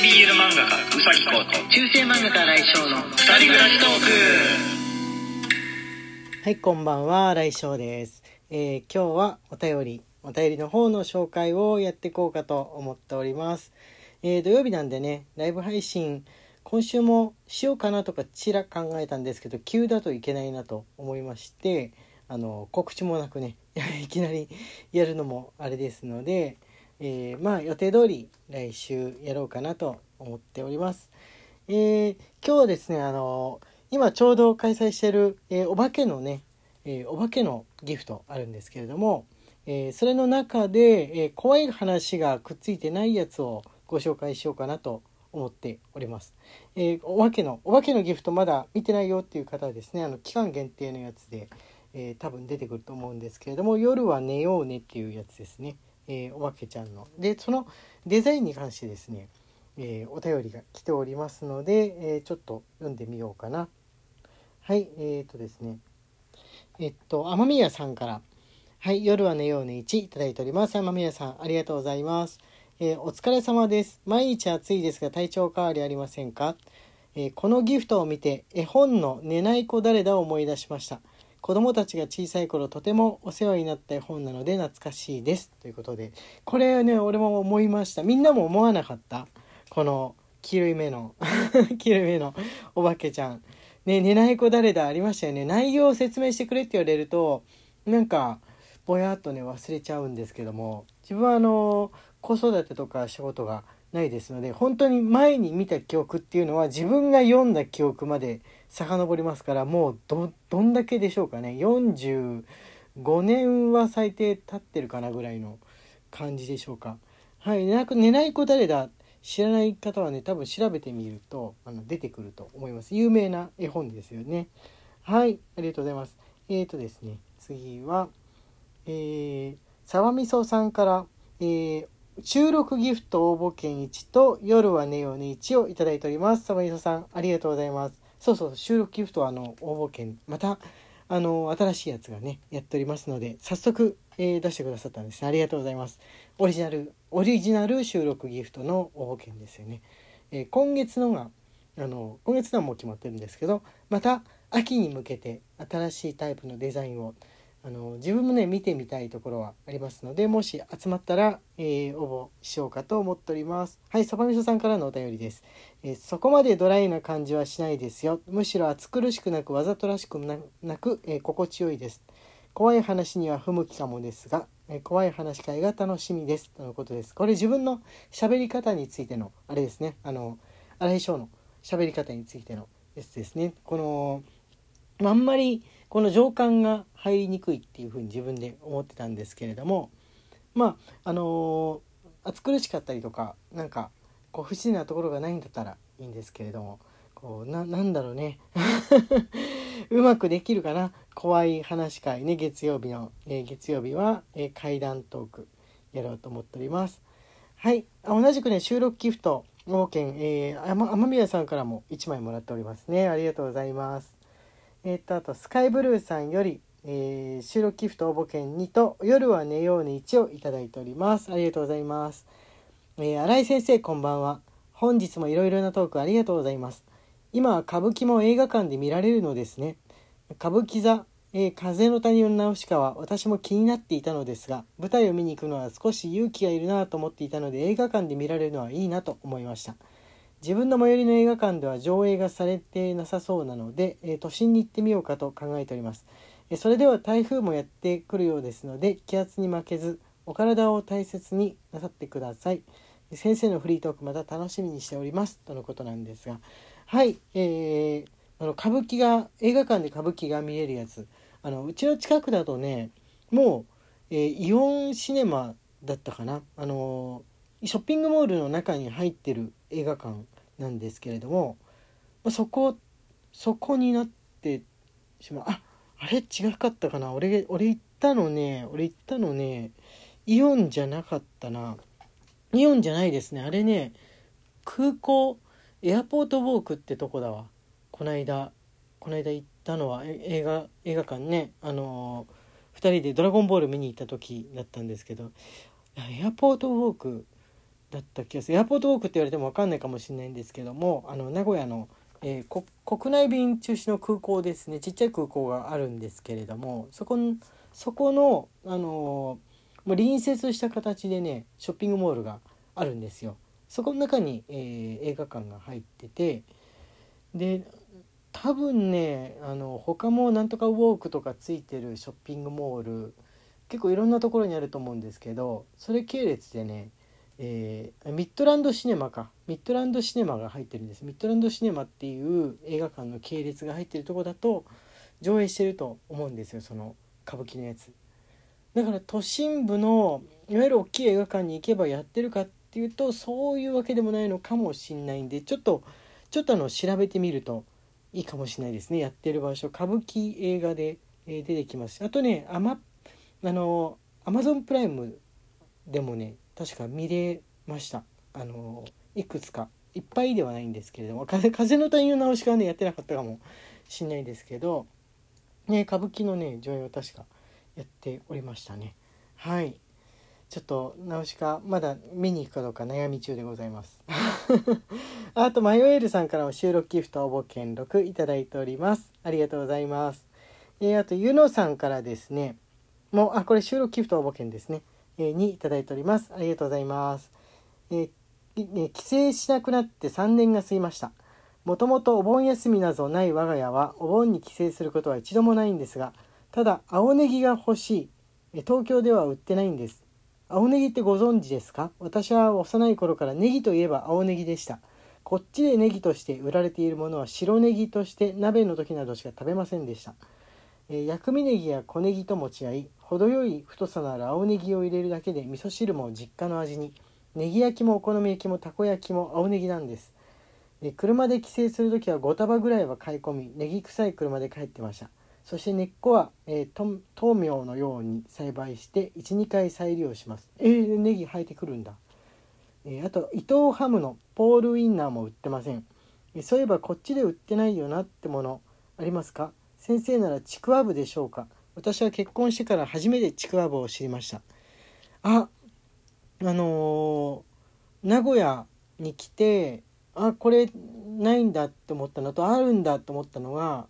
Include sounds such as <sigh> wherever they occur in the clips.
BL 漫画家うさぎこと中世漫画家来翔の二人暮らしトークはい、こんばんは、来翔です。えー今日はお便り、お便りの方の紹介をやっていこうかと思っております。えー土曜日なんでね、ライブ配信、今週もしようかなとかちら考えたんですけど、急だといけないなと思いまして、あの、告知もなくね、<laughs> いきなりやるのもあれですので、えーまあ予定通り来週やろうかなと思っております。えー今日はですね、あの今ちょうど開催してる、えーお化けのね、えーお化けのギフトあるんですけれども、えーそれの中で、えー怖い話がくっついてないやつをご紹介しようかなと思っております。えお化けのお化けのギフトまだ見てないよっていう方はですねあの期間限定のやつで、え多分出てくると思うんですけれども「夜は寝ようね」っていうやつですね、えーお化けちゃんの。でそのデザインに関してですねえーお便りが来ておりますので、えーちょっと読んでみようかな。はい、えー、とですね。えっと、雨宮さんから、はい、夜は寝ようね1いいております。雨宮さん、ありがとうございます。えお疲れ様です。毎日暑いですが体調変わりありませんか、えこのギフトを見て絵本の寝ない子誰だを思い出しました。子供たちが小さい頃とてもお世話になった絵本なので懐かしいです。ということで、これはね、俺も思いました。みんなも思わなかったこの黄色い目の <laughs> 黄色い目のお化けちゃん。ね、寝ない子誰だありましたよね。内容を説明してくれって言われると、なんか、ぼやっとね、忘れちゃうんですけども、自分はあの、子育てとか仕事がないですので、本当に前に見た記憶っていうのは自分が読んだ記憶まで遡りますから、もうど、どんだけでしょうかね。45年は最低経ってるかなぐらいの感じでしょうか。はい、寝なく寝ない子誰だ知らない方はね多分調べてみるとあの出てくると思います。有名な絵本ですよね。はい。ありがとうございます。えーとですね。次はえー、さわみそさんから、えー収録ギフト応募券1と夜は寝ようね1をいただいております。さわみそさんありがとうございます。そうそう収録ギフトはあの応募券。またあの新しいやつがねやっておりますので早速、えー出してくださったんですね。ありがとうございます。オリジナルオリジナル収録ギフトの応募券ですよね、えー今月のがあの今月のはもう決まってるんですけどまた秋に向けて新しいタイプのデザインをあの自分もね見てみたいところはありますのでもし集まったら、えー応募しようかと思っております。はいそばみそさんからのお便りです、えーそこまでドライな感じはしないですよ。むしろ暑苦しくなくわざとらしくなく、えー心地よいです。怖い話には不向きかもですが、えー怖い話会が楽しみです。とのことです。これ自分の喋り方についてのあれですね。あの荒井翔の喋り方についてのやつですね。このまあんまりこの情感が入りにくいっていうふうに自分で思ってたんですけれどもまああの暑苦しかったりとかなんかこう不自然なところがないんだったらいいんですけれどもこうななんだろうね。<laughs> うまくできるかな？怖い話会ね。月曜日の、えー月曜日は、えー怪談トークやろうと思っております。はい。同じくね収録ギフト冒険、えー、天宮さんからも1枚もらっておりますね。ありがとうございます。えっ、とあとスカイブルーさんより、えー収録ギフト応募券2と夜は寝ようね1をいただいております。ありがとうございます。えー新井先生こんばんは。本日もいろいろなトークありがとうございます。今は歌舞伎も映画館で見られるのですね。歌舞伎座、えー風の谷のナウシカは私も気になっていたのですが舞台を見に行くのは少し勇気がいるなと思っていたので映画館で見られるのはいいなと思いました。自分の最寄りの映画館では上映がされてなさそうなので、えー都心に行ってみようかと考えております。えーそれでは台風もやってくるようですので気圧に負けずお体を大切になさってください。先生のフリートークまた楽しみにしております。とのことなんですが。はいえー、あの歌舞伎が映画館で歌舞伎が見えるやつ。あのうちの近くだとねもう、えーイオンシネマだったかな。あのーショッピングモールの中に入ってる映画館。なんですけれども、まあ、そこそこになってしまう。ああれ違かったかな。俺俺行ったのね俺行ったのねイオンじゃなかったな。イオンじゃないですね。あれね空港エアポートウォークってとこだわ。こないだこないだ行ったのは映画映画館ね。あのー、2人で「ドラゴンボール」見に行った時だったんですけど。エアポートウォークだった気がするエアポートウォークって言われても分かんないかもしれないんですけどもあの名古屋の、えー、国内便中止の空港ですねちっちゃい空港があるんですけれどもそこそこの、あのー、もう隣接した形でねショッピングモールがあるんですよ。そこの中に、えー、映画館が入っててで多分ねあの他もなんとかウォークとかついてるショッピングモール結構いろんなところにあると思うんですけどそれ系列でね、えー、ミッドランドシネマか。ミッドランドシネマが入ってるんです。ミッドランドシネマっていう映画館の系列が入ってるとこだと上映してると思うんですよその歌舞伎のやつ。だから都心部のいわゆる大きい映画館に行けばやってるかっていうとそういうわけでもないのかもしんないんでちょっとちょっとあの調べてみるといいかもしれないですね。やってる場所歌舞伎映画で、え、出てきますあとねアマあのアマゾンプライムでもね確か見れました。あのいくつか。いっぱいではないんですけれども <laughs> 風風の谷の直しはねやってなかったかもしんないですけどね歌舞伎のね上映を確かやっておりましたね。はい。ちょっとナウシカまだ見に行くかどうか悩み中でございます。<laughs> あとマヨエールさんからも収録ギフト応募券6いただいております。ありがとうございます。えー、あとユノさんからですねもうあこれ収録ギフト応募券ですね、にいただいております。ありがとうございます。えー、帰省しなくなって3年が過ぎました。もともとお盆休みなどない我が家はお盆に帰省することは一度もないんですがただ青ネギが欲しい。東京では売ってないんです。青ネギってご存知ですか？私は幼い頃からネギといえば青ネギでした。こっちでネギとして売られているものは白ネギとして鍋の時などしか食べませんでした。えー、薬味ネギや小ネギとも違い、程よい太さのある青ネギを入れるだけで味噌汁も実家の味に。ネギ焼きもお好み焼きもたこ焼きも青ネギなんです。えー、車で帰省する時は5束ぐらいは買い込み、ネギ臭い車で帰ってました。そして根っこは、えー、豆苗のように栽培して12回再利用しますえー、ネギ生えてくるんだ、えー、あと伊藤ハムのポールウインナーも売ってません、そういえばこっちで売ってないよなってものありますか？先生ならちくわぶでしょうか？私は結婚してから初めてちくわぶを知りました。ああのー、名古屋に来てあこれないんだって思ったのとあるんだと思ったのが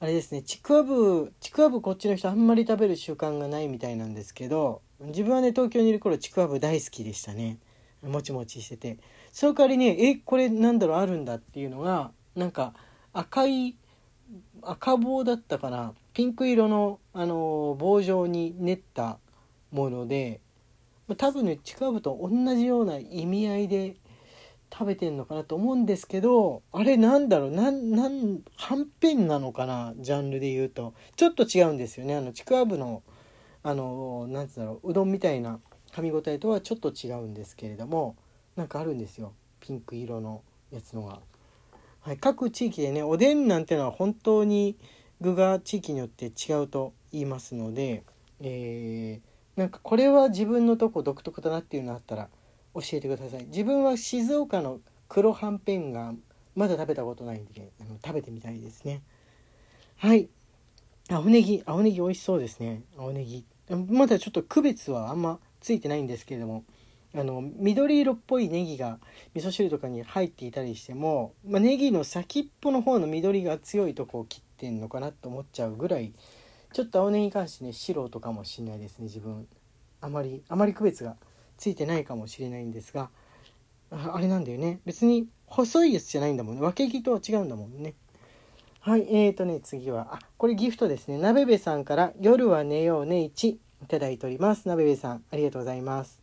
あれですねちくわぶちくわぶこっちの人あんまり食べる習慣がないみたいなんですけど自分はね東京にいる頃ちくわぶ大好きでしたね。もちもちしてて。その代わりねえこれなんだろうあるんだっていうのがなんか赤い赤棒だったかな。ピンク色の、あの棒状に練ったもので多分ねちくわぶと同じような意味合いで食べてんのかなと思うんですけどあれなんだろう。なんなんはんぺんなのかなジャンルで言うと。ちょっと違うんですよね。あのちくわぶのあのなんつうんだろう。うどんみたいな噛み応えとはちょっと違うんですけれどもなんかあるんですよ。ピンク色のやつのが。はい、各地域でねおでんなんてのは本当に具が地域によって違うと言いますので、えー、なんかこれは自分のとこ独特だなっていうのあったら教えてください。自分は静岡の黒はんぺんがまだ食べたことないんであの食べてみたいですね。はい。青ネギ青ネギ美味しそうですね。青ネギ。まだちょっと区別はあんまついてないんですけれども。あの緑色っぽいネギが味噌汁とかに入っていたりしても、まあ、ネギの先っぽの方の緑が強いとこを切ってんのかなと思っちゃうぐらいちょっと青ネギに関してね白とかもしんないですね自分。あまりあまり区別がついてないかもしれないんですがあれなんだよね。別に細いやつじゃないんだもんね。分け木とは違うんだもんね。はいえーとね次はあこれギフトですね。なべべさんから「夜は寝ようね1」いただいております。なべべさんありがとうございます。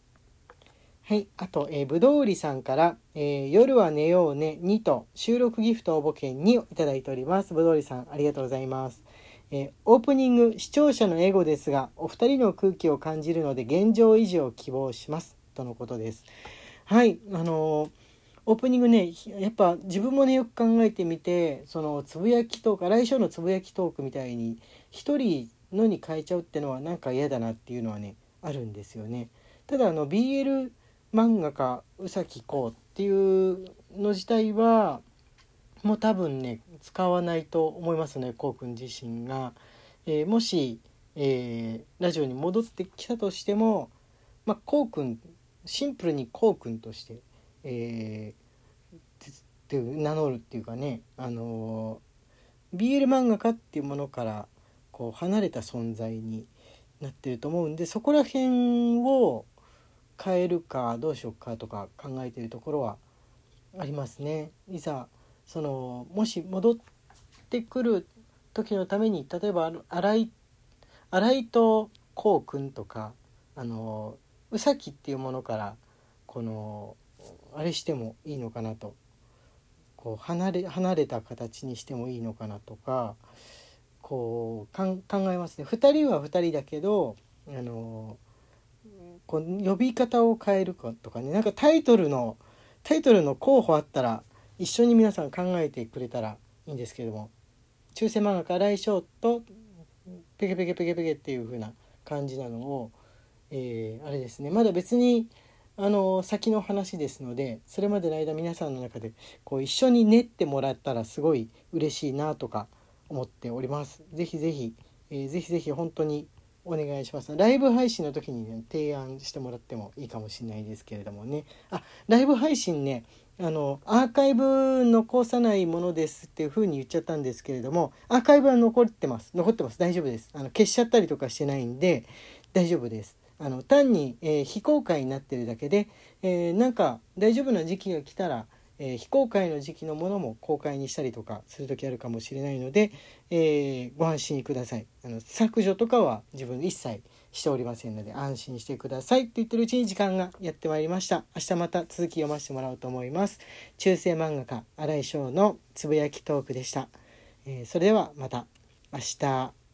はい。あと、えー、ぶどうりさんから、えー、夜は寝ようね2」と収録ギフト応募券2をいただいております。ぶどうりさんありがとうございます。えー、オープニング視聴者のエゴですがお二人の空気を感じるので現状維持を希望します。とのことです。はい。あの、オープニングねやっぱ自分もねよく考えてみてそのつぶやきトーク来週のつぶやきトークみたいに一人のに変えちゃうってのはなんか嫌だなっていうのはねあるんですよね。ただあの BL 漫画家宇崎こうっていうの自体はもう多分ね使わないと思いますねこうくん自身が、えー、もし、えー、ラジオに戻ってきたとしてもまあこうくんシンプルにこうくんとして、えー、って名乗るっていうかねあの BL 漫画家っていうものからこう離れた存在になってると思うんでそこら辺を変えるかどうしようかとか考えてるところはありますね。いざそのもし戻ってくる時のために例えば新井新井とこうくんとかあの宇崎っていうものからこのあれしてもいいのかなとこう離れ離れた形にしてもいいのかなとかこうかん考えますね2人は2人だけどあのこう呼び方を変えるかとかね。なんかタイトルのタイトルの候補あったら一緒に皆さん考えてくれたらいいんですけども。中世漫画家来翔とペケペケペケペケっていう風な感じなのを、えーあれですね。まだ別にあの先の話ですのでそれまでの間皆さんの中でこう一緒に練ってもらったらすごい嬉しいなとか思っております。ぜひぜひ、えーぜひぜひ本当にお願いします。ライブ配信の時にね提案してもらってもいいかもしれないですけれどもね。あライブ配信ねあのアーカイブ残さないものですっていう風に言っちゃったんですけれどもアーカイブは残ってます残ってます大丈夫ですあの消しちゃったりとかしてないんで大丈夫ですあの単に、えー非公開になってるだけで、えーなんか大丈夫な時期が来たら、えー非公開の時期のものも公開にしたりとかする時あるかもしれないので、えーご安心ください。あの削除とかは自分一切しておりませんので安心してくださいって言ってるうちに時間がやってまいりました。明日また続き読ませてもらおうと思います。中世漫画家新井翔のつぶやきトークでした、えーそれではまた明日。